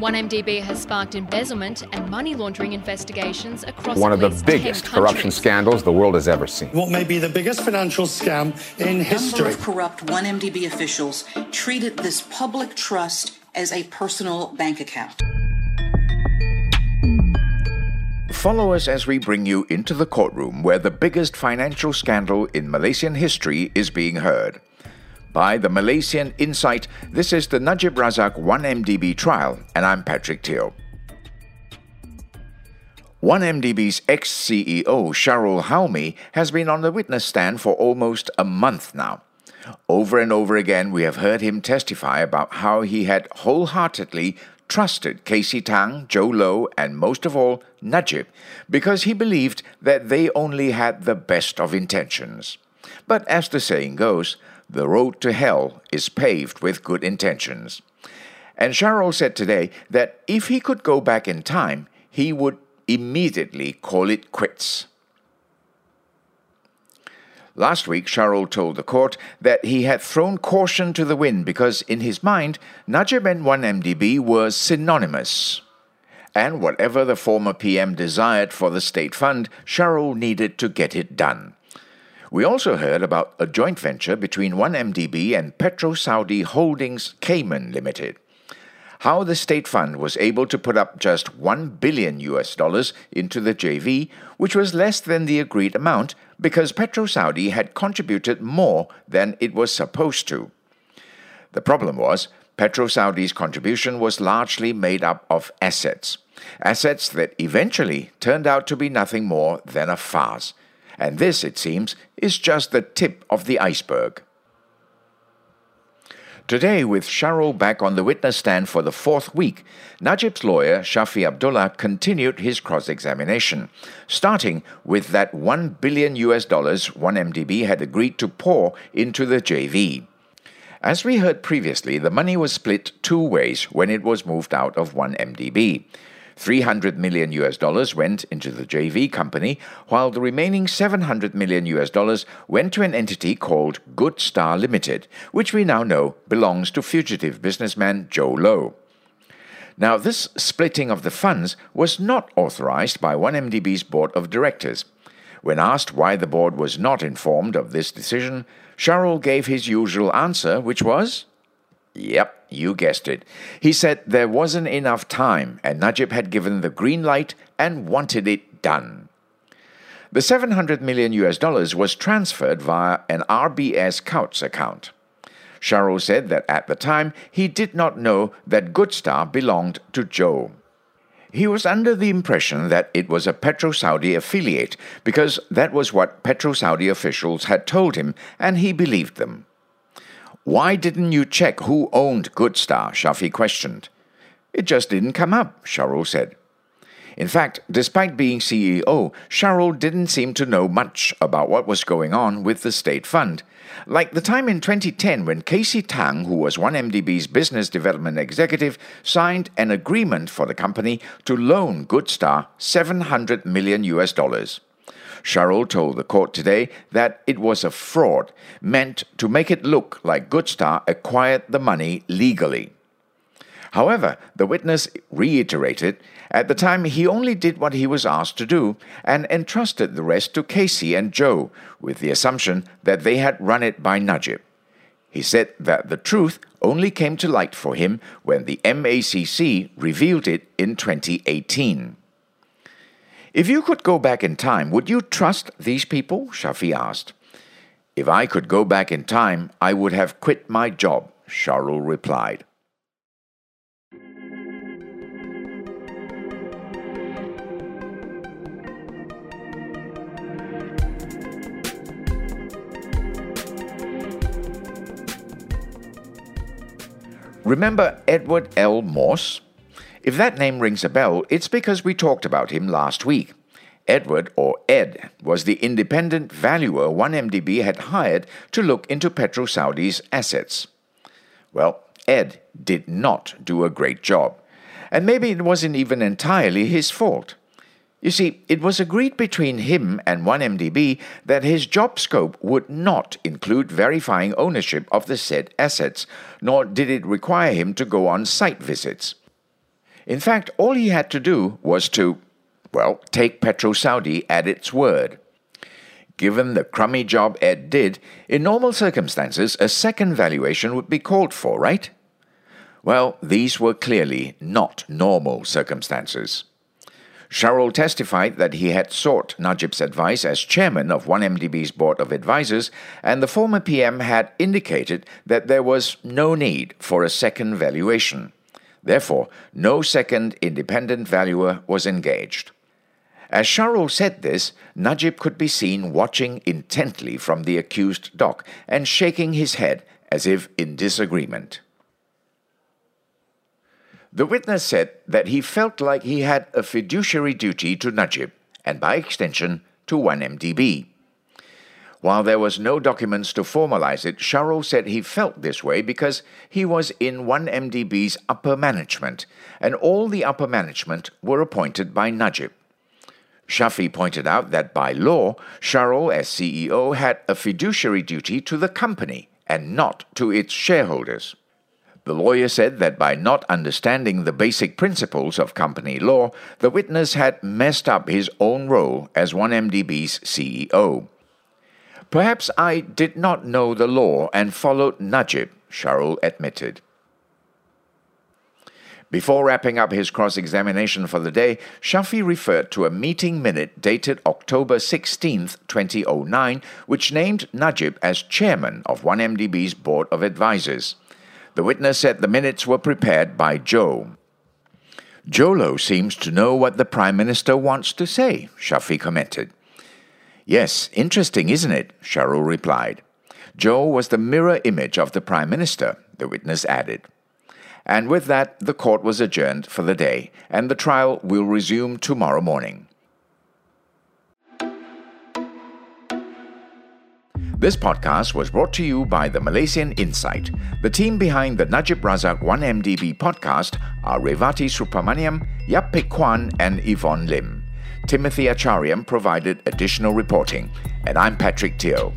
1MDB has sparked embezzlement and money laundering investigations across one of the biggest corruption scandals the world has ever seen. What may be the biggest financial scam in number history. of corrupt 1MDB officials treated this public trust as a personal bank account. Follow us as we bring you into the courtroom where the biggest financial scandal in Malaysian history is being heard. By the Malaysian Insight, this is the Najib Razak 1MDB trial, and I'm Patrick Teo. 1MDB's ex CEO, Shahrol Halmi, has been on the witness stand for almost a month now. Over and over again, we have heard him testify about how he had wholeheartedly trusted Casey Tang, Jho Low, and most of all, Najib, because he believed that they only had the best of intentions. But as the saying goes, the road to hell is paved with good intentions. And Shahrol said today that if he could go back in time, he would immediately call it quits. Last week, Shahrol told the court that he had thrown caution to the wind because, in his mind, Najib and 1MDB were synonymous. And whatever the former PM desired for the state fund, Shahrol needed to get it done. We also heard about a joint venture between 1MDB and PetroSaudi Holdings Cayman Limited. How the state fund was able to put up just 1 billion US dollars into the JV, which was less than the agreed amount because PetroSaudi had contributed more than it was supposed to. The problem was, PetroSaudi's contribution was largely made up of assets. Assets that eventually turned out to be nothing more than a farce. And this, it seems, is just the tip of the iceberg. Today, with Shahrol back on the witness stand for the fourth week, Najib's lawyer, Shafee Abdullah, continued his cross examination, starting with that 1 billion US dollars 1MDB had agreed to pour into the JV. As we heard previously, the money was split two ways when it was moved out of 1MDB. 300 million US dollars went into the JV company, while the remaining 700 million US dollars went to an entity called Good Star Limited, which we now know belongs to fugitive businessman Jho Low. Now, this splitting of the funds was not authorized by 1MDB's board of directors. When asked why the board was not informed of this decision, Shahrol gave his usual answer, which was Yep, you guessed it. He said there wasn't enough time and Najib had given the green light and wanted it done. The 700 million US dollars was transferred via an RBS Coutts account. Shahrol said that at the time he did not know that Goodstar belonged to Jho. He was under the impression that it was a PetroSaudi affiliate because that was what PetroSaudi officials had told him and he believed them. Why didn't you check who owned Goodstar? Shafee questioned. It just didn't come up, Shahrol said. In fact, despite being CEO, Shahrol didn't seem to know much about what was going on with the state fund. Like the time in 2010 when Casey Tang, who was 1MDB's business development executive, signed an agreement for the company to loan Goodstar 700 million US dollars. Shahrol told the court today that it was a fraud meant to make it look like Goodstar acquired the money legally. However, the witness reiterated at the time he only did what he was asked to do and entrusted the rest to Casey and Jho with the assumption that they had run it by Najib. He said that the truth only came to light for him when the MACC revealed it in 2018. If you could go back in time, would you trust these people? Shafee asked. If I could go back in time, I would have quit my job, Shahrol replied. Remember Edward L. Morse? If that name rings a bell, it's because we talked about him last week. Edward, or Ed, was the independent valuer 1MDB had hired to look into PetroSaudi's assets. Well, Ed did not do a great job, and maybe it wasn't even entirely his fault. You see, it was agreed between him and 1MDB that his job scope would not include verifying ownership of the said assets, nor did it require him to go on site visits. In fact, all he had to do was to, well, take PetroSaudi at its word. Given the crummy job Ed did, in normal circumstances, a second valuation would be called for, right? Well, these were clearly not normal circumstances. Shahrol testified that he had sought Najib's advice as chairman of 1MDB's board of advisors, and the former PM had indicated that there was no need for a second valuation. Therefore, no second independent valuer was engaged. As Shahrol said this, Najib could be seen watching intently from the accused dock and shaking his head as if in disagreement. The witness said that he felt like he had a fiduciary duty to Najib, and by extension, to 1MDB. While there was no documents to formalize it, Shahrol said he felt this way because he was in 1MDB's upper management, and all the upper management were appointed by Najib. Shafee pointed out that by law, Shahrol, as CEO, had a fiduciary duty to the company and not to its shareholders. The lawyer said that by not understanding the basic principles of company law, the witness had messed up his own role as 1MDB's CEO. Perhaps I did not know the law and followed Najib, Shahrol admitted. Before wrapping up his cross examination for the day, Shafee referred to a meeting minute dated October 16, 2009, which named Najib as chairman of 1MDB's board of advisors. The witness said the minutes were prepared by Jho. Jolo seems to know what the Prime Minister wants to say, Shafee commented. Yes, interesting, isn't it? Shahrol replied. Jho was the mirror image of the Prime Minister, the witness added. And with that, the court was adjourned for the day, and the trial will resume tomorrow morning. This podcast was brought to you by the Malaysian Insight. The team behind the Najib Razak 1MDB podcast are Revati Supramaniam, Yap Pek Kwan, and Yvonne Lim. Timothy Achariam provided additional reporting, and I'm Patrick Teo.